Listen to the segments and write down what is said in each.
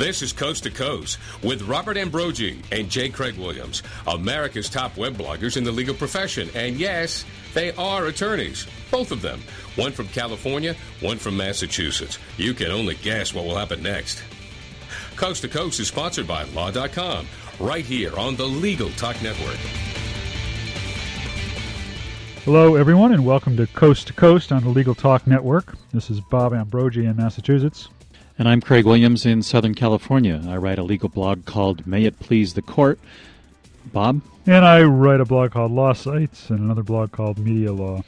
This is Coast to Coast with Robert Ambrogi and J. Craig Williams, America's top web bloggers in the legal profession. And yes, they are attorneys, both of them. One from California, one from Massachusetts. You can only guess what will happen next. Coast to Coast is sponsored by Law.com, right here on the Legal Talk Network. Hello, everyone, and welcome to Coast to Coast on the Legal Talk Network. This is Bob Ambrogi in Massachusetts. And I'm Craig Williams in Southern California. I write a legal blog called May It Please the Court. Bob? And I write a blog called Law Sites and another blog called Media Law.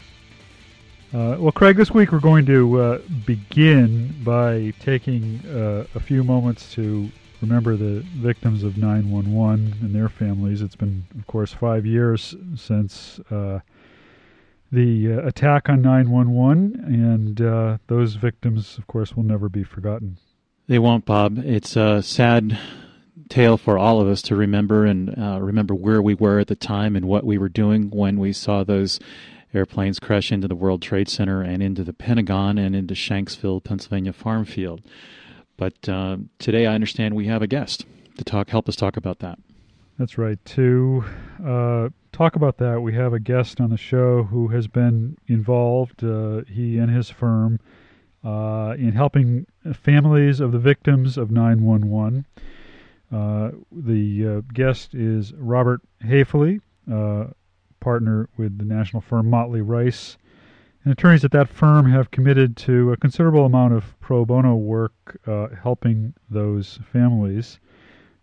Uh, well, Craig, this week we're going to uh, begin by taking uh, a few moments to remember the victims of 911 and their families. It's been, of course, five years since uh, the uh, attack on 911, and uh, those victims, of course, will never be forgotten. They won't, Bob. It's a sad tale for all of us to remember and uh, remember where we were at the time and what we were doing when we saw those airplanes crash into the World Trade Center and into the Pentagon and into Shanksville, Pennsylvania farm field. But uh, today I understand we have a guest to talk, help us talk about that. That's right. To uh, talk about that, we have a guest on the show who has been involved, uh, he and his firm, uh, in helping families of the victims of 911. Uh, the uh, guest is Robert Haefele, uh, partner with the national firm Motley Rice. And attorneys at that firm have committed to a considerable amount of pro bono work helping those families.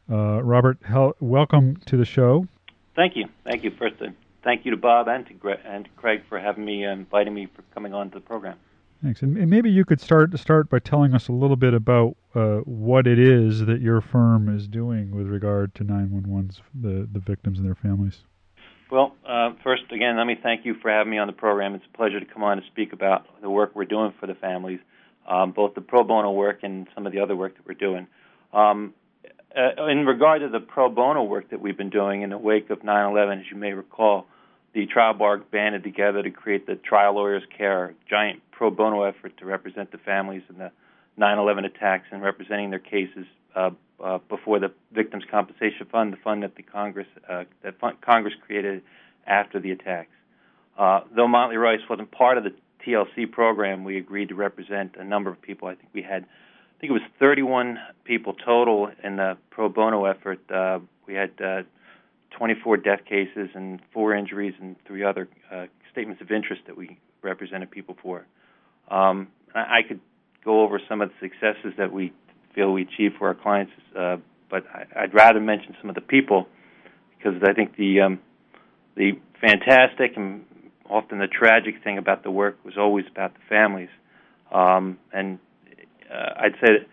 Uh, Robert, hel- welcome to the show. Thank you. Thank you. First, uh, thank you to Bob and to, Gre- and to Craig for having me, uh, inviting me for coming on to the program. Thanks. And maybe you could start start by telling us a little bit about uh, what it is that your firm is doing with regard to 911's the the victims and their families. Well, uh, first, again, let me thank you for having me on the program. It's a pleasure to come on and speak about the work we're doing for the families, um, both the pro bono work and some of the other work that we're doing. Um, uh, in regard to the pro bono work that we've been doing in the wake of 9/11, as you may recall, the trial bar banded together to create the Trial Lawyers Care, giant pro bono effort to represent the families in the 9/11 attacks and representing their cases uh, uh, before the Victims Compensation Fund, the fund that the Congress uh, that Congress created after the attacks. Uh, though Motley Rice wasn't part of the TLC program, we agreed to represent a number of people. I think we had I think it was 31 people total in the pro bono effort. Uh, we had uh, 24 death cases and four injuries and three other uh, statements of interest that we represented people for. Um, I, I could go over some of the successes that we feel we achieved for our clients, uh, but I, I'd rather mention some of the people because I think the um, the fantastic and often the tragic thing about the work was always about the families. Um, and uh, I'd say that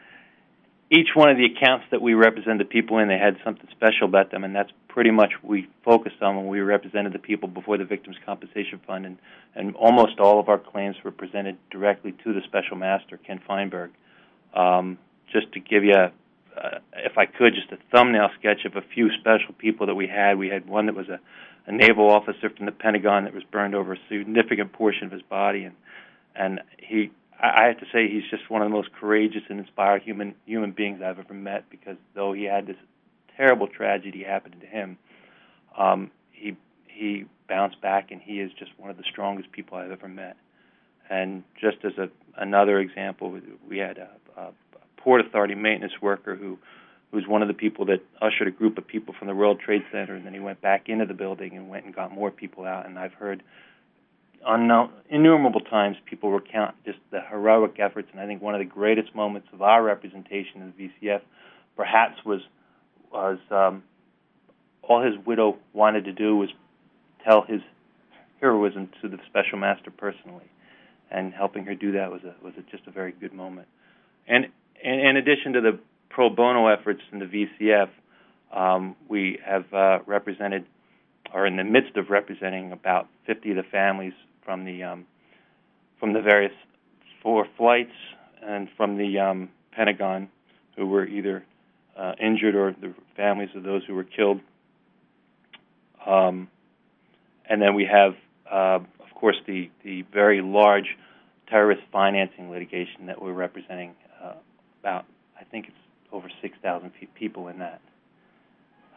each one of the accounts that we represented the people in, they had something special about them, and that's pretty much what we focused on when we represented the people before the Victims Compensation Fund, and, and almost all of our claims were presented directly to the special master, Ken Feinberg. Um, just to give you, a, uh, if I could, just a thumbnail sketch of a few special people that we had. We had one that was a, a naval officer from the Pentagon that was burned over a significant portion of his body, and and he I have to say he's just one of the most courageous and inspired human human beings I've ever met. Because though he had this terrible tragedy happen to him, um, he he bounced back, and he is just one of the strongest people I've ever met. And just as a another example, we had a, a Port Authority maintenance worker who who was one of the people that ushered a group of people from the World Trade Center, and then he went back into the building and went and got more people out. And I've heard unknown, innumerable times people recount just the heroic efforts, and I think one of the greatest moments of our representation in the VCF, perhaps was was um, all his widow wanted to do was tell his heroism to the special master personally, and helping her do that was a was a, just a very good moment. And, and in addition to the pro bono efforts in the VCF, um, we have uh, represented, or in the midst of representing, about 50 of the families from the um, from the various four flights and from the um, Pentagon who were either uh, injured or the families of those who were killed. Um, and then we have, uh, of course, the, the very large terrorist financing litigation that we're representing. Uh, about, I think it's over 6,000 people in that.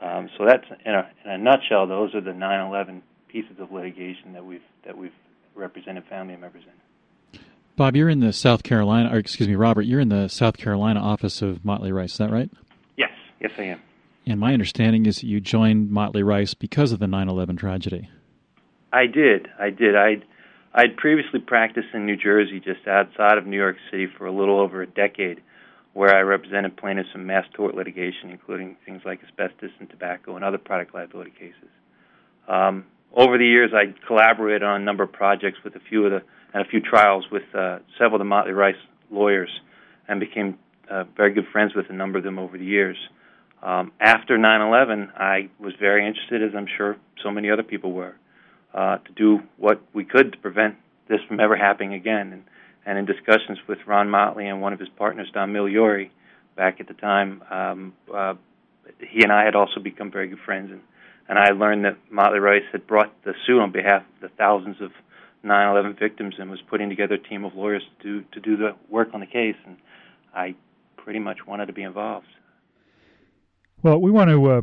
Um, so that's in a, in a nutshell. Those are the 9/11 pieces of litigation that we've that we've represented family members in. Bob, you're in the South Carolina, or excuse me, Robert, you're in the South Carolina office of Motley Rice. Is that right? Yes, yes, I am. And my understanding is that you joined Motley Rice because of the 9/11 tragedy. I did. I did. I'd I'd previously practiced in New Jersey, just outside of New York City, for a little over a decade, where I represented plaintiffs in mass tort litigation, including things like asbestos and tobacco and other product liability cases. Um, over the years, I collaborated on a number of projects with a few of the and a few trials with uh, several of the Motley Rice lawyers, and became uh, very good friends with a number of them over the years. Um, after 9/11, I was very interested, as I'm sure so many other people were, uh, to do what we could to prevent this from ever happening again. And, and in discussions with Ron Motley and one of his partners, Don Migliore, back at the time, um, uh, he and I had also become very good friends. And and I learned that Motley Rice had brought the suit on behalf of the thousands of 9/11 victims and was putting together a team of lawyers to to do the work on the case, and I pretty much wanted to be involved. Well, we want to uh,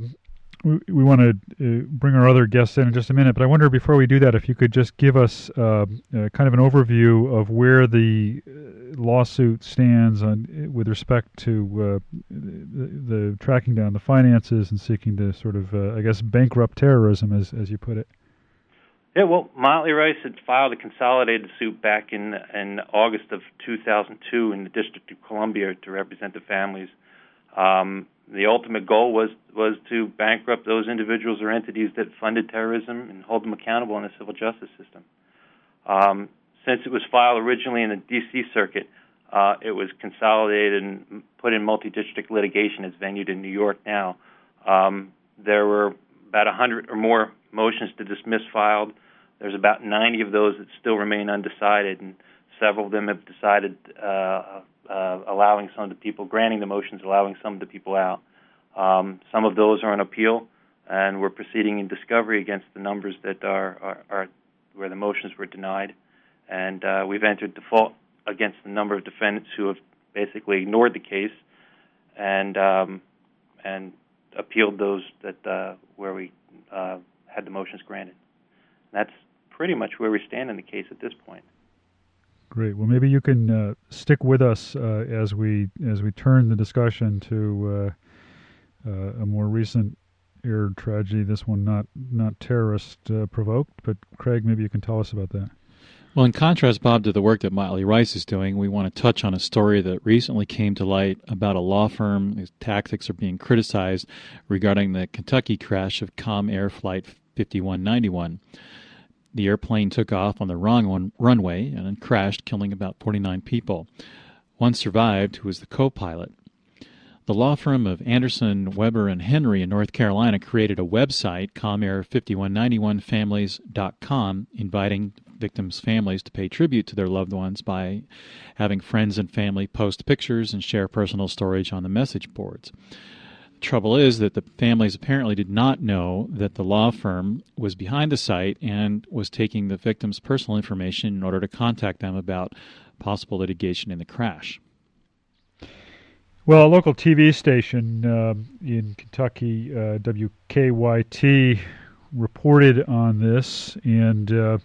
we, we want to uh, bring our other guests in in just a minute, but I wonder before we do that, if you could just give us uh, uh kind of an overview of where the uh, lawsuit stands on with respect to uh, the, the, tracking down the finances and seeking to sort of, I guess, bankrupt terrorism, as as you put it. Yeah, well, Motley Rice had filed a consolidated suit back in in August of 2002 in the District of Columbia to represent the families. Um, the ultimate goal was was to bankrupt those individuals or entities that funded terrorism and hold them accountable in the civil justice system. Um, since it was filed originally in the D.C. Circuit, uh, it was consolidated and put in multi-district litigation. It's venued in New York now. Um, there were about 100 or more motions to dismiss filed. There's about 90 of those that still remain undecided, and several of them have decided uh, uh, allowing some of the people, granting the motions, allowing some of the people out. Um, some of those are on appeal, and we're proceeding in discovery against the numbers that are, are, are where the motions were denied. And uh, we've entered default against the number of defendants who have basically ignored the case and um, and appealed those that uh, where we uh, had the motions granted. And that's pretty much where we stand in the case at this point. Great. Well, maybe you can uh, stick with us uh, as we as we turn the discussion to uh, uh a more recent air tragedy. This one not not terrorist uh, provoked, but Craig, maybe you can tell us about that. Well, in contrast, Bob, to the work that Motley Rice is doing, we want to touch on a story that recently came to light about a law firm whose tactics are being criticized regarding the Kentucky crash of Comair Flight 5191. The airplane took off on the wrong one, runway and crashed, killing about 49 people. One survived, who was the co pilot. The law firm of Anderson, Weber, and Henry in North Carolina created a website, comair5191families.com, inviting victims' families to pay tribute to their loved ones by having friends and family post pictures and share personal stories on the message boards. Trouble is that the families apparently did not know that the law firm was behind the site and was taking the victims' personal information in order to contact them about possible litigation in the crash. Well, a local TV station uh, in Kentucky, uh, WKYT, reported on this, and uh,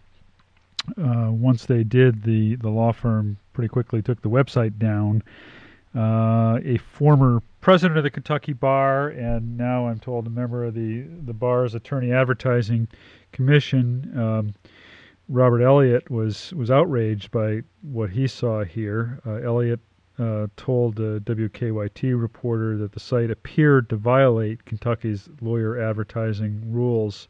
uh, once they did, the, the law firm pretty quickly took the website down. Uh, a former president of the Kentucky Bar, and now I'm told a member of the the bar's attorney advertising commission. Um, Robert Elliott was was outraged by what he saw here. Uh, Elliott uh, told a WKYT reporter that the site appeared to violate Kentucky's lawyer advertising rules.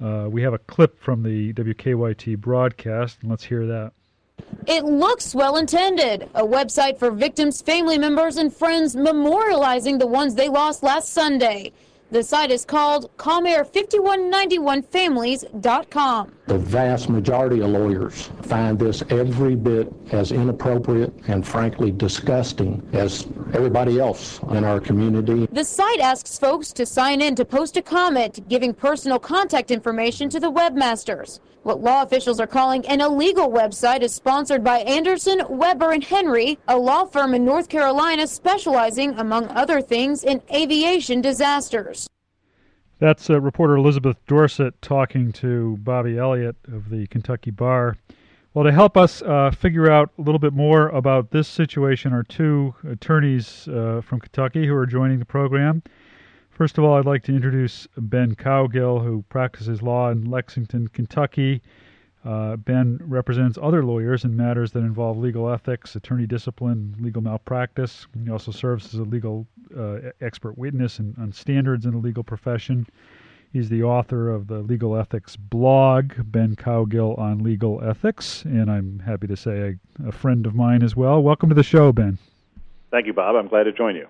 Uh, we have a clip from the WKYT broadcast, and let's hear that. It looks well intended. A website for victims' family members and friends memorializing the ones they lost last Sunday. The site is called ComAir5191Families.com. The vast majority of lawyers find this every bit as inappropriate and frankly disgusting as everybody else in our community. The site asks folks to sign in to post a comment, giving personal contact information to the webmasters. What law officials are calling an illegal website is sponsored by Anderson, Weber, and Henry, a law firm in North Carolina specializing, among other things, in aviation disasters. That's uh, reporter Elizabeth Dorsett talking to Bobby Elliott of the Kentucky Bar. Well, to help us uh, figure out a little bit more about this situation are two attorneys uh, from Kentucky who are joining the program. First of all, I'd like to introduce Ben Cowgill, who practices law in Lexington, Kentucky. Uh, ben represents other lawyers in matters that involve legal ethics, attorney discipline, legal malpractice. He also serves as a legal uh, expert witness in, on standards in the legal profession. He's the author of the Legal Ethics blog, Ben Cowgill on Legal Ethics, and I'm happy to say a, a friend of mine as well. Welcome to the show, Ben. Thank you, Bob. I'm glad to join you.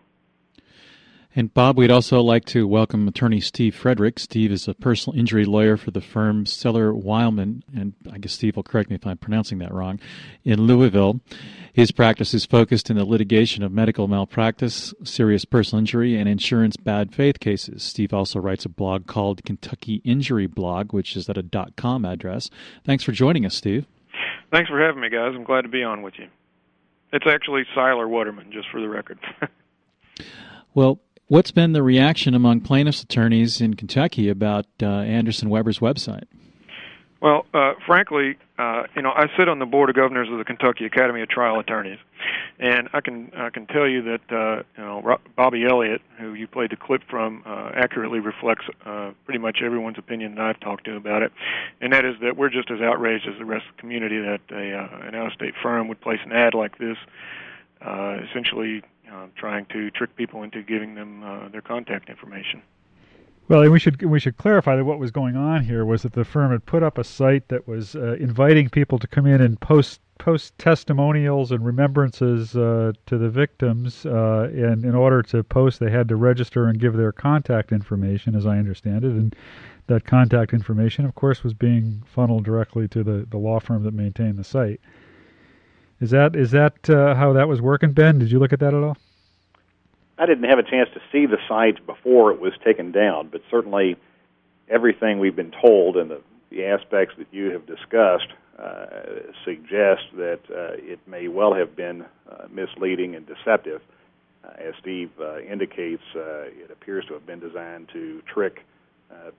And Bob, we'd also like to welcome attorney Steve Frederick. Steve is a personal injury lawyer for the firm Seller Weilman, and I guess Steve will correct me if I'm pronouncing that wrong, in Louisville. His practice is focused in the litigation of medical malpractice, serious personal injury, and insurance bad faith cases. Steve also writes a blog called Kentucky Injury Blog, which is at a .com address. Thanks for joining us, Steve. Thanks for having me, guys. I'm glad to be on with you. It's actually Seiler Waterman, just for the record. well, What's been the reaction among plaintiffs' attorneys in Kentucky about uh, Anderson Weber's website? Well, uh, frankly, uh, you know, I sit on the board of governors of the Kentucky Academy of Trial Attorneys, and I can I can tell you that uh, you know Bobby Elliott, who you played the clip from, uh, accurately reflects uh, pretty much everyone's opinion that I've talked to about it, and that is that we're just as outraged as the rest of the community that a, uh, an out-of-state firm would place an ad like this, uh, essentially uh, trying to trick people into giving them uh, their contact information. Well, and we should we should clarify that what was going on here was that the firm had put up a site that was uh, inviting people to come in and post post testimonials and remembrances uh, to the victims. Uh, and in order to post, they had to register and give their contact information, as I understand it. And that contact information, of course, was being funneled directly to the, the law firm that maintained the site. Is that is that uh, how that was working, Ben? Did you look at that at all? I didn't have a chance to see the site before it was taken down, but certainly everything we've been told and the, the aspects that you have discussed uh, suggest that uh, it may well have been uh, misleading and deceptive. Uh, as Steve uh, indicates, uh, it appears to have been designed to trick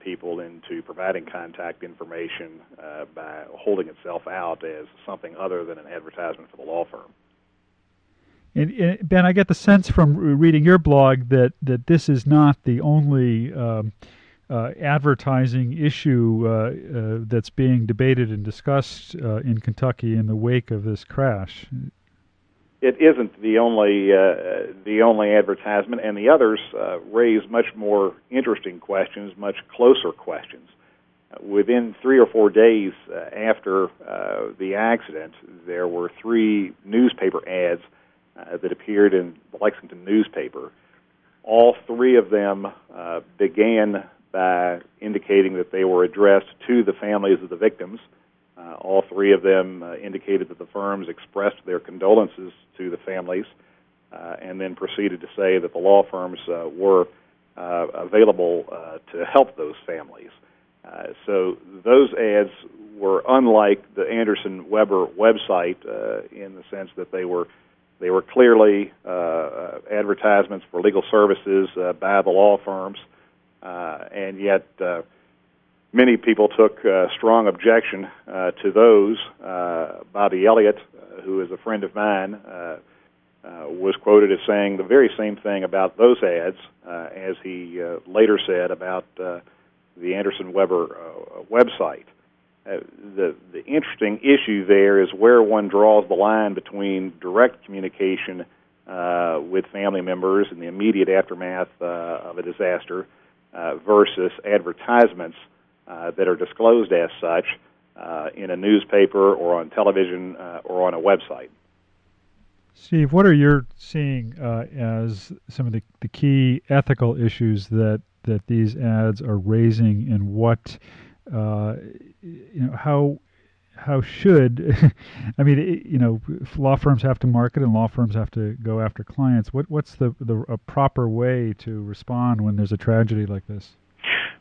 people into providing contact information by holding itself out as something other than an advertisement for the law firm. And, and Ben, I get the sense from reading your blog that, that this is not the only um, uh, advertising issue uh, uh, that's being debated and discussed uh, in Kentucky in the wake of this crash it isn't the only uh, the only advertisement, and the others uh, raise much more interesting questions, much closer questions. Within three or four days after the accident, there were three newspaper ads uh, that appeared in the Lexington newspaper. All three of them began by indicating that they were addressed to the families of the victims. Uh, all three of them uh, indicated that the firms expressed their condolences to the families uh, and then proceeded to say that the law firms uh, were uh, available uh, to help those families. Uh, so those ads were unlike the Anderson Weber website uh, in the sense that they were they were clearly uh, uh, advertisements for legal services uh, by the law firms, uh, and yet uh, many people took uh, strong objection uh, to those. Uh, Bobby Elliott, uh, who is a friend of mine, uh, uh, was quoted as saying the very same thing about those ads uh, as he uh, later said about uh, the Anderson Weber uh, website. Uh, the the interesting issue there is where one draws the line between direct communication uh, with family members in the immediate aftermath uh, of a disaster uh, versus advertisements uh, that are disclosed as such in a newspaper or on television or on a website. Steve, what are you seeing as some of the, the key ethical issues that, that these ads are raising, and what uh, you know how how should I mean it, you know law firms have to market and law firms have to go after clients. What what's the the a proper way to respond when there's a tragedy like this?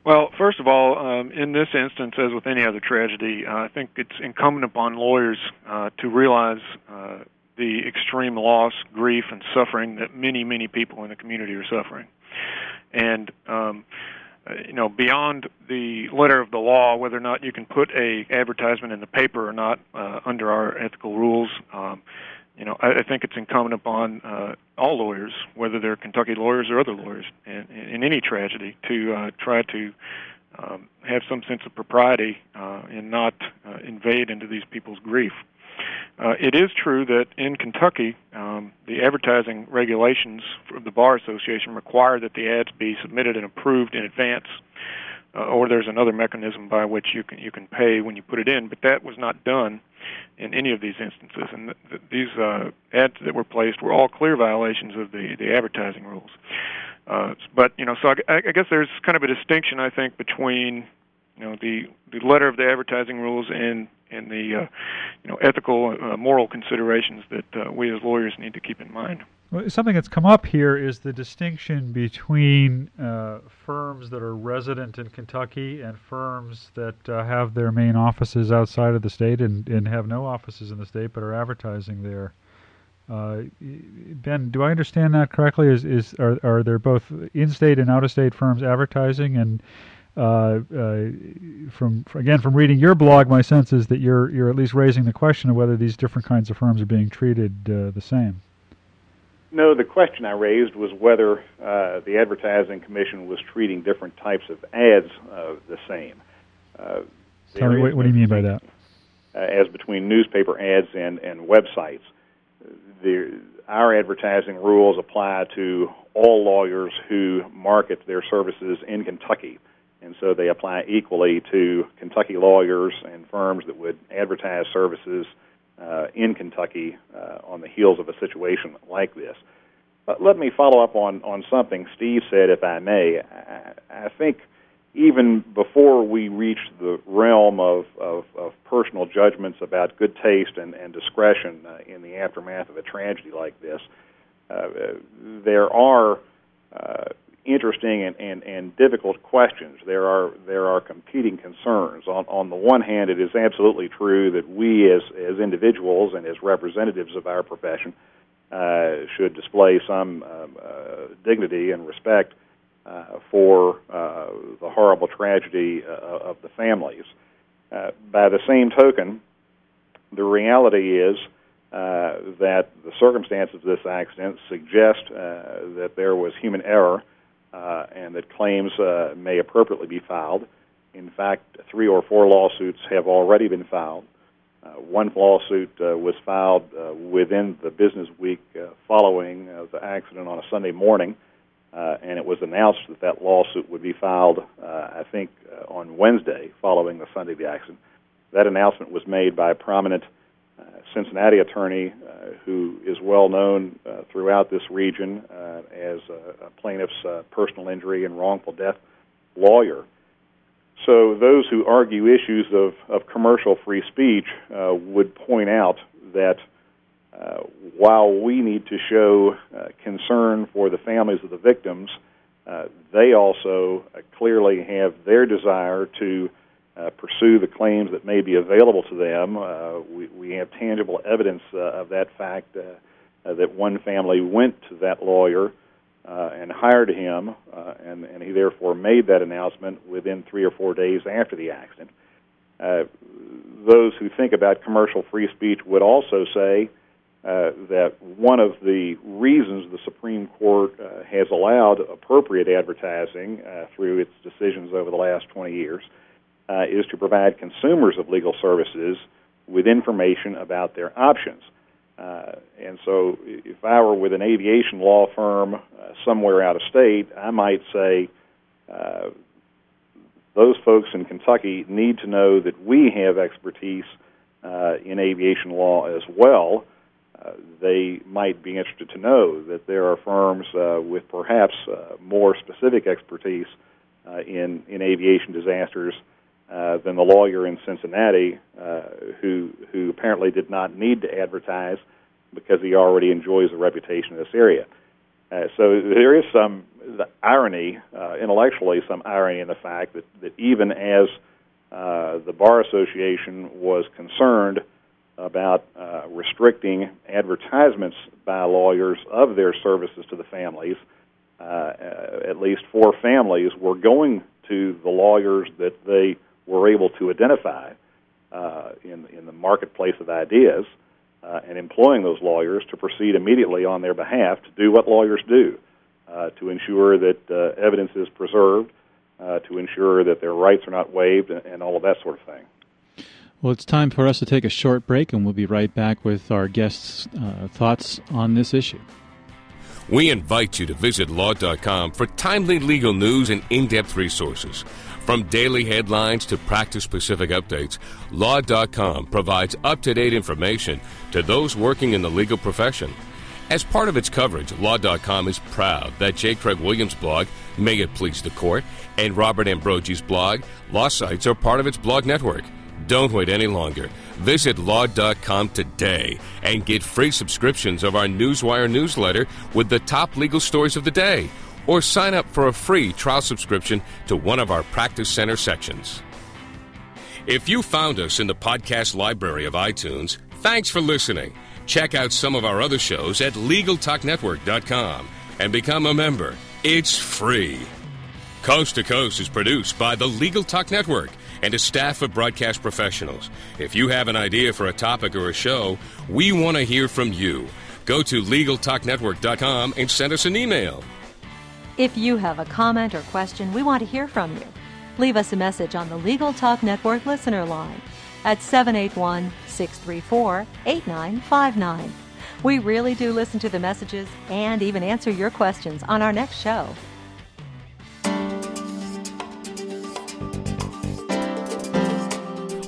Well, first of all, um, in this instance, as with any other tragedy, uh, I think it's incumbent upon lawyers uh, to realize uh, the extreme loss, grief, and suffering that many, many people in the community are suffering. And um, you know, beyond the letter of the law, whether or not you can put a advertisement in the paper or not uh, under our ethical rules, um, you know, I, I think it's incumbent upon uh, all lawyers, whether they're Kentucky lawyers or other lawyers, in, in any tragedy, to uh, try to um, have some sense of propriety uh, and not uh, invade into these people's grief. Uh, it is true that in Kentucky, um, the advertising regulations of the Bar Association require that the ads be submitted and approved in advance, uh, or there's another mechanism by which you can you can pay when you put it in. But that was not done in any of these instances, and th- th- these uh, ads that were placed were all clear violations of the the advertising rules. Uh, but you know, so I, I guess there's kind of a distinction I think between you know the the letter of the advertising rules and and the uh, you know ethical uh, moral considerations that uh, we as lawyers need to keep in mind. Well, something that's come up here is the distinction between uh, firms that are resident in Kentucky and firms that uh, have their main offices outside of the state and, and have no offices in the state but are advertising there. Uh, ben, do I understand that correctly? Is is are are there both in-state and out-of-state firms advertising and uh, uh, from again from reading your blog, my sense is that you're you're at least raising the question of whether these different kinds of firms are being treated uh, the same. No, the question I raised was whether uh, the Advertising Commission was treating different types of ads uh, the same. Tell me, what, what, do you mean by that? as between newspaper ads and, and websites. The, our advertising rules apply to all lawyers who market their services in Kentucky and so they apply equally to Kentucky lawyers and firms that would advertise services uh, in Kentucky uh, on the heels of a situation like this. But let me follow up on, on something Steve said, if I may. I, I think even before we reach the realm of, of, of personal judgments about good taste and, and discretion uh, in the aftermath of a tragedy like this, uh, there are uh, interesting and, and, and difficult questions. There are there are competing concerns. On on the one hand, it is absolutely true that we as as individuals and as representatives of our profession uh, should display some um, uh, dignity and respect uh, for uh, the horrible tragedy uh, of the families. Uh, by the same token, the reality is. that the circumstances of this accident suggest that there was human error uh, and that claims uh, may appropriately be filed. In fact, three or four lawsuits have already been filed. Uh, one lawsuit uh, was filed uh, within the business week uh, following uh, the accident on a Sunday morning, uh, and it was announced that that lawsuit would be filed, I think, on Wednesday following the Sunday of the accident. That announcement was made by a prominent Cincinnati attorney uh, who is well known uh, throughout this region as a, plaintiff's personal injury and wrongful death lawyer. So those who argue issues of, of commercial free speech uh, would point out that uh, while we need to show uh, concern for the families of the victims, they also clearly have their desire to uh, pursue the claims that may be available to them. Uh, we, we have tangible evidence uh, of that fact uh, uh, that one family went to that lawyer uh, and hired him, uh, and, and he therefore made that announcement within three or four days after the accident. Those who think about commercial free speech would also say that one of the reasons the Supreme Court has allowed appropriate advertising through its decisions over the last 20 years is to provide consumers of legal services with information about their options. Uh, and so, if I were with an aviation law firm uh, somewhere out of state, I might say, uh, those folks in Kentucky need to know that we have expertise uh, in aviation law as well. Uh, they might be interested to know that there are firms uh, with perhaps uh, more specific expertise uh, in in aviation disasters uh, than the lawyer in Cincinnati uh, who who apparently did not need to advertise because he already enjoys a reputation in this area. Uh, so there is some the irony, uh, intellectually, some irony in the fact that, that even as uh, the Bar Association was concerned about uh, restricting advertisements by lawyers of their services to the families, uh, uh, at least four families were going to the lawyers that they were able to identify uh, in, in the marketplace of ideas uh, and employing those lawyers to proceed immediately on their behalf to do what lawyers do uh, to ensure that uh, evidence is preserved, uh, to ensure that their rights are not waived, and, and all of that sort of thing. Well, it's time for us to take a short break, and we'll be right back with our guests' uh, thoughts on this issue. We invite you to visit law.com for timely legal news and in depth resources. From daily headlines to practice specific updates, Law.com provides up to date information to those working in the legal profession. As part of its coverage, Law.com is proud that J. Craig Williams' blog, May It Please the Court, and Robert Ambrogi's blog, Law Sites, are part of its blog network. Don't wait any longer. Visit law.com today and get free subscriptions of our Newswire newsletter with the top legal stories of the day or sign up for a free trial subscription to one of our Practice Center sections. If you found us in the podcast library of iTunes, thanks for listening. Check out some of our other shows at LegalTalkNetwork.com and become a member. It's free. Coast to Coast is produced by the Legal Talk Network and a staff of broadcast professionals. If you have an idea for a topic or a show, we want to hear from you. Go to LegalTalkNetwork.com and send us an email. If you have a comment or question, we want to hear from you. Leave us a message on the Legal Talk Network listener line at 781 634 8959. We really do listen to the messages and even answer your questions on our next show.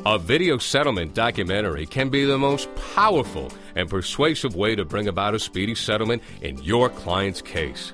A video settlement documentary can be the most powerful and persuasive way to bring about a speedy settlement in your client's case.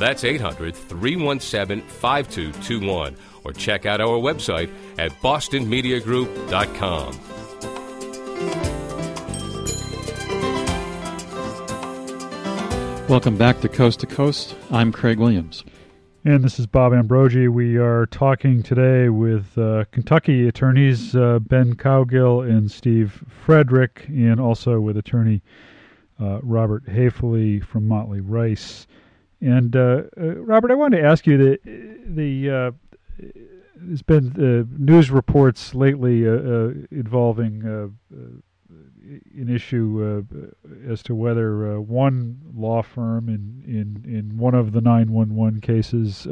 that's 800 317 5221. Or check out our website at bostonmediagroup.com. Welcome back to Coast to Coast. I'm Craig Williams. And this is Bob Ambrogi. We are talking today with uh, Kentucky attorneys uh, Ben Cowgill and Steve Frederick, and also with attorney uh, Robert Haefele from Motley Rice. And uh, uh, Robert, I wanted to ask you the the uh, there's been uh, news reports lately uh, uh, involving an issue as to whether one law firm in in in one of the 911 cases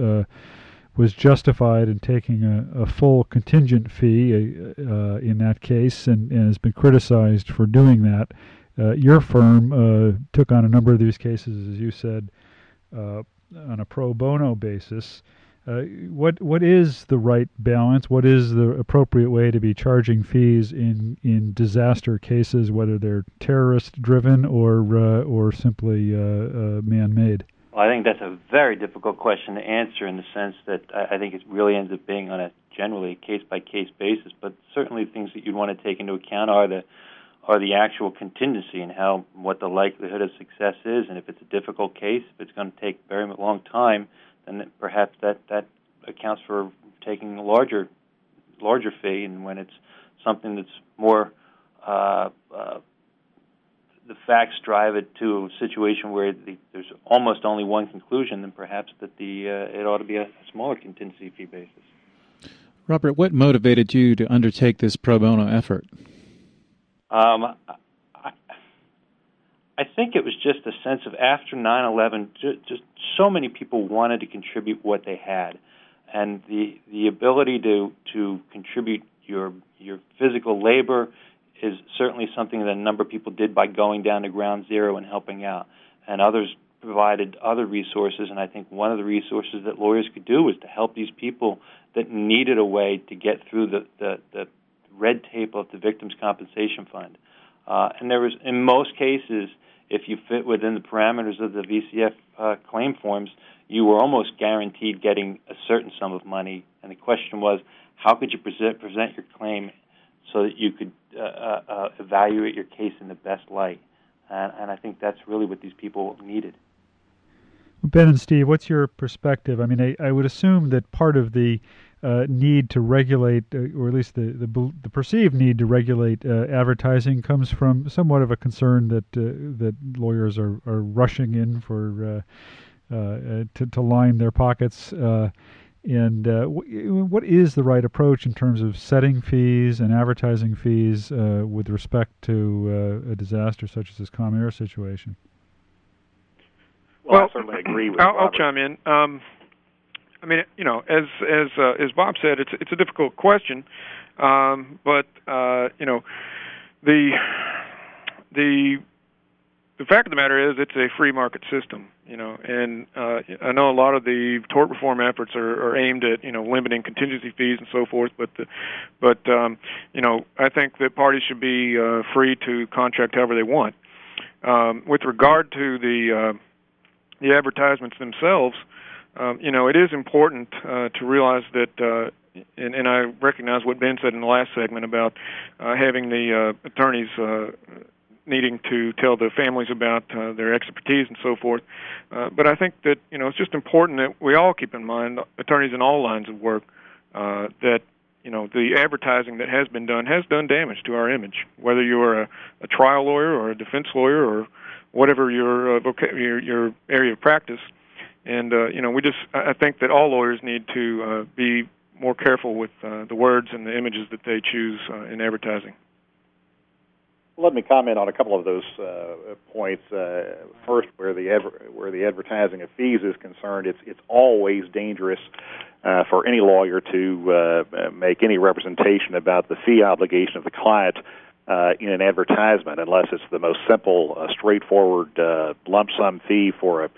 was justified in taking a, a full contingent fee in that case, and, and, has been criticized for doing that. your firm took on a number of these cases, as you said uh, on a pro bono basis. Uh, what what is the right balance? What is the appropriate way to be charging fees in, in disaster cases, whether they're terrorist driven or uh, or simply uh, uh, man made? Well, I think that's a very difficult question to answer in the sense that I, I think it really ends up being on a generally case by case basis. But certainly, things that you'd want to take into account are the are the actual contingency and how what the likelihood of success is. And if it's a difficult case, if it's going to take very long time, then perhaps that that accounts for taking a larger larger fee. And when it's something that's more uh, uh, the facts drive it to a situation where the, there's almost only one conclusion, then perhaps that the uh, it ought to be a smaller contingency fee basis. Robert, what motivated you to undertake this pro bono effort? Um, I, I think it was just a sense of after 9/11, just, just so many people wanted to contribute what they had, and the the ability to to contribute your your physical labor is certainly something that a number of people did by going down to ground zero and helping out, and others provided other resources, and I think one of the resources that lawyers could do was to help these people that needed a way to get through the, the, the red tape of the Victims' Compensation Fund. Uh, and there was, in most cases, if you fit within the parameters of the VCF uh, claim forms, you were almost guaranteed getting a certain sum of money. And the question was, how could you present, present your claim so that you could uh, uh, uh evaluate your case in the best light? And, and I think that's really what these people needed. Ben and Steve, what's your perspective? I mean, I, I would assume that part of the uh, need to regulate, uh, or at least the, the, the perceived need to regulate uh, advertising, comes from somewhat of a concern that uh, that lawyers are, are rushing in for uh, uh, to to line their pockets. and w- what is the right approach in terms of setting fees and advertising fees with respect to a disaster such as this Comair situation? Well, I certainly agree with. I'll, I'll chime in. Um, I mean, you know, as as uh, as Bob said, it's it's a difficult question, um, but uh, you know, the the the fact of the matter is it's a free market system, you know, and uh, I know a lot of the tort reform efforts are, are aimed at you know limiting contingency fees and so forth, but the, but um, you know I think that parties should be uh, free to contract however they want. Um, with regard to the uh, the advertisements themselves, um, you know, it is important uh, to realize that, uh, and, and I recognize what Ben said in the last segment about uh, having the uh, attorneys uh, needing to tell the families about uh, their expertise and so forth. But I think that you know it's just important that we all keep in mind, attorneys in all lines of work, that you know the advertising that has been done has done damage to our image. Whether you're a, a trial lawyer or a defense lawyer or whatever your voca- your, your area of practice, and uh, you know, we just I think that all lawyers need to uh, be more careful with uh, the words and the images that they choose uh, in advertising. Let me comment on a couple of those uh, points. Uh, first, where the adver- where the advertising of fees is concerned, it's it's always dangerous uh, for any lawyer to uh, make any representation about the fee obligation of the client uh, in an advertisement, unless it's the most simple, uh, straightforward uh, lump sum fee for a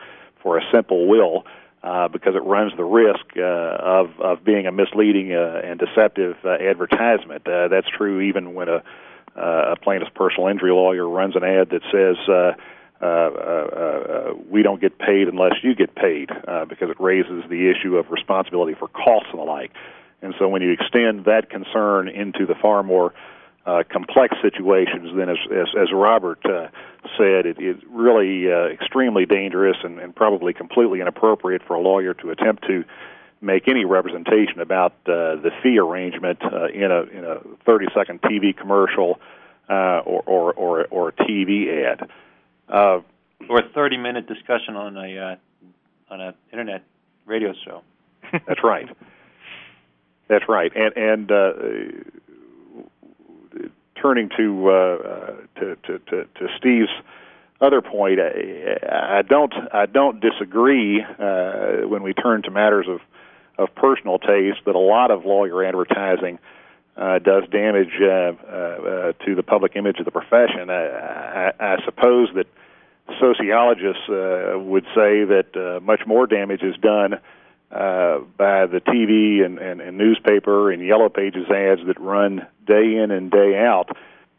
for a simple will uh, because it runs the risk uh, of of being a misleading uh, and deceptive uh, advertisement. Uh, that's true even when a uh, a plaintiff's personal injury lawyer runs an ad that says. Uh, uh, uh, uh, we don't get paid unless you get paid uh, because it raises the issue of responsibility for costs and the like. And so when you extend that concern into the far more uh, complex situations, then as as, as Robert uh, said, it is really uh, extremely dangerous and, and probably completely inappropriate for a lawyer to attempt to make any representation about uh, the fee arrangement uh, in a in a 30 second TV commercial uh, or, or or or TV ad. Uh, or a 30 minute discussion on a uh, on an internet radio show. That's right. That's right. And and uh, turning to, uh, uh, to, to, to, to Steve's other point, I, I don't I don't disagree uh, when we turn to matters of of personal taste that a lot of lawyer advertising uh, does damage uh, uh, to the public image of the profession. I, I, I suppose that sociologists uh, would say that uh, much more damage is done uh, by the TV and, and, and newspaper and yellow pages ads that run day in and day out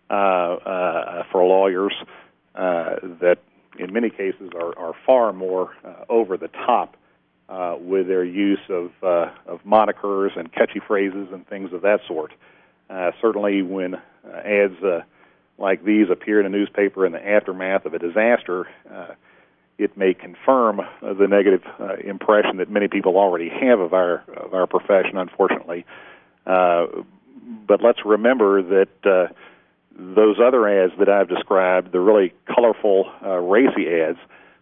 uh, uh, for lawyers uh, that in many cases are, are far more uh, over the top uh, with their use of, uh, of monikers and catchy phrases and things of that sort. Uh, certainly, when uh, ads uh, like these appear in a newspaper in the aftermath of a disaster, uh, it may confirm uh, the negative uh, impression that many people already have of our of our profession. Unfortunately, uh, but let's remember that uh, those other ads that I've described, the really colorful, uh, racy ads,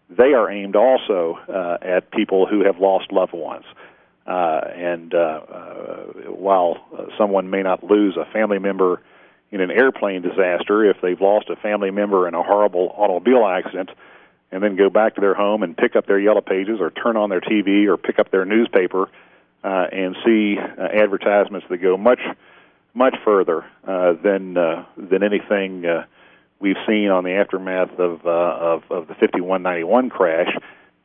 they are aimed also at people who have lost loved ones. And while someone may not lose a family member in an airplane disaster, if they've lost a family member in a horrible automobile accident, and then go back to their home and pick up their yellow pages or turn on their TV or pick up their newspaper uh, and see uh, advertisements that go much much further uh, than uh, than anything uh, we've seen on the aftermath of uh, of, of the 5191 crash,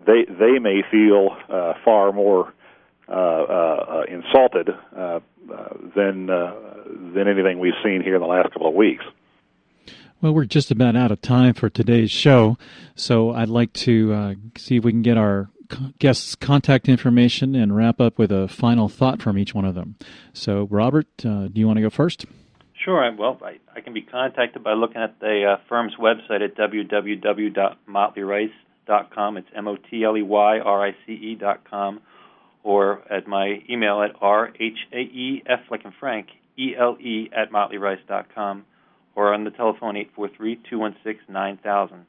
they they may feel uh, far more uh, uh, insulted uh, uh, than uh, than anything we've seen here in the last couple of weeks. Well, we're just about out of time for today's show, so I'd like to uh, see if we can get our guests' contact information and wrap up with a final thought from each one of them. So, Robert, uh, do you want to go first? Sure. Well, I, I can be contacted by looking at the uh, firm's website at www.motleyrice.com. It's M O T L E Y R I C E dot com, or at my email at R H A E F like in Frank E L E at motleyrice.com or on the telephone 843-216-9000.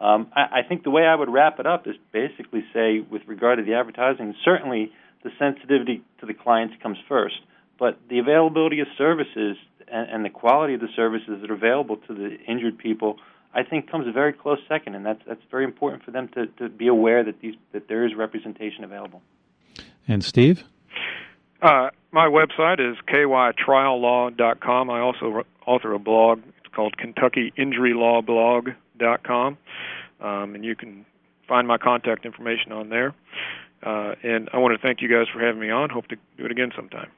Um, I, I think the way I would wrap it up is basically say, with regard to the advertising, certainly the sensitivity to the clients comes first, but the availability of services and, and the quality of the services that are available to the injured people, I think, comes a very close second, and that's that's very important for them to, to be aware that these that there is representation available. And Steve. Uh, my website is kytriallaw.com. I also author a blog. It's called KentuckyInjuryLawBlog.com, um, and you can find my contact information on there. Uh, and I want to thank you guys for having me on. Hope to do it again sometime.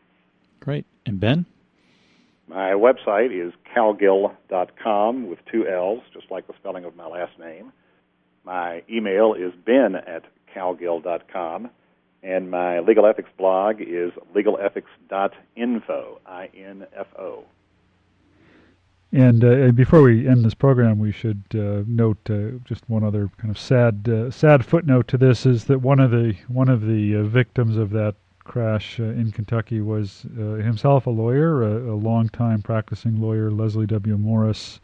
Great. And Ben? My website is cowgill.com with two L's, just like the spelling of my last name. My email is ben at cowgill.com. And my legal ethics blog is legalethics.info, I-N-F-O. And uh, before we end this program, we should uh, note uh, just one other kind of sad, uh, sad footnote to this is that one of the one of the uh, victims of that crash uh, in Kentucky was himself a lawyer, a, a long-time practicing lawyer, Leslie W. Morris,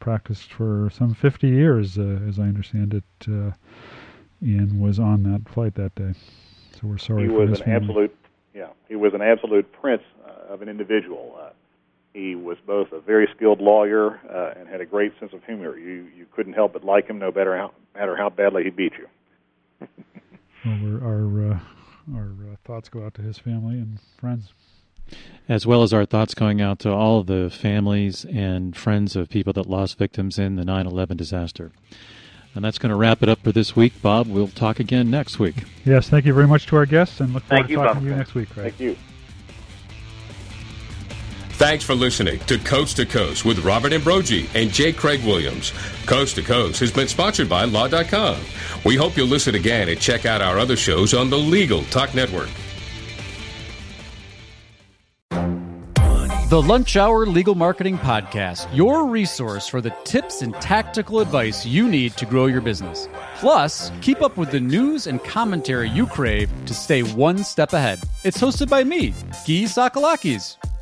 practiced for some 50 years, as I understand it and was on that flight that day. So we're sorry. He was an family. absolute, yeah, he was an absolute prince uh, of an individual. He was both a very skilled lawyer uh, and had a great sense of humor. You you couldn't help but like him, no matter how matter how badly he beat you. well, our uh, our uh, thoughts go out to his family and friends. As well as our thoughts going out to all of the families and friends of people that lost victims in the 9 11 disaster. And that's going to wrap it up for this week. Bob, we'll talk again next week. Yes, thank you very much to our guests and look forward thank to you, talking Bob. to you next week. Thank you. Thanks for listening to Coast to Coast with Robert Ambrogi and J. Craig Williams. Coast to Coast has been sponsored by Law.com. We hope you'll listen again and check out our other shows on the Legal Talk Network. The Lunch Hour Legal Marketing Podcast, your resource for the tips and tactical advice you need to grow your business. Plus, keep up with the news and commentary you crave to stay one step ahead. It's hosted by me, Gyi Tsakalakis.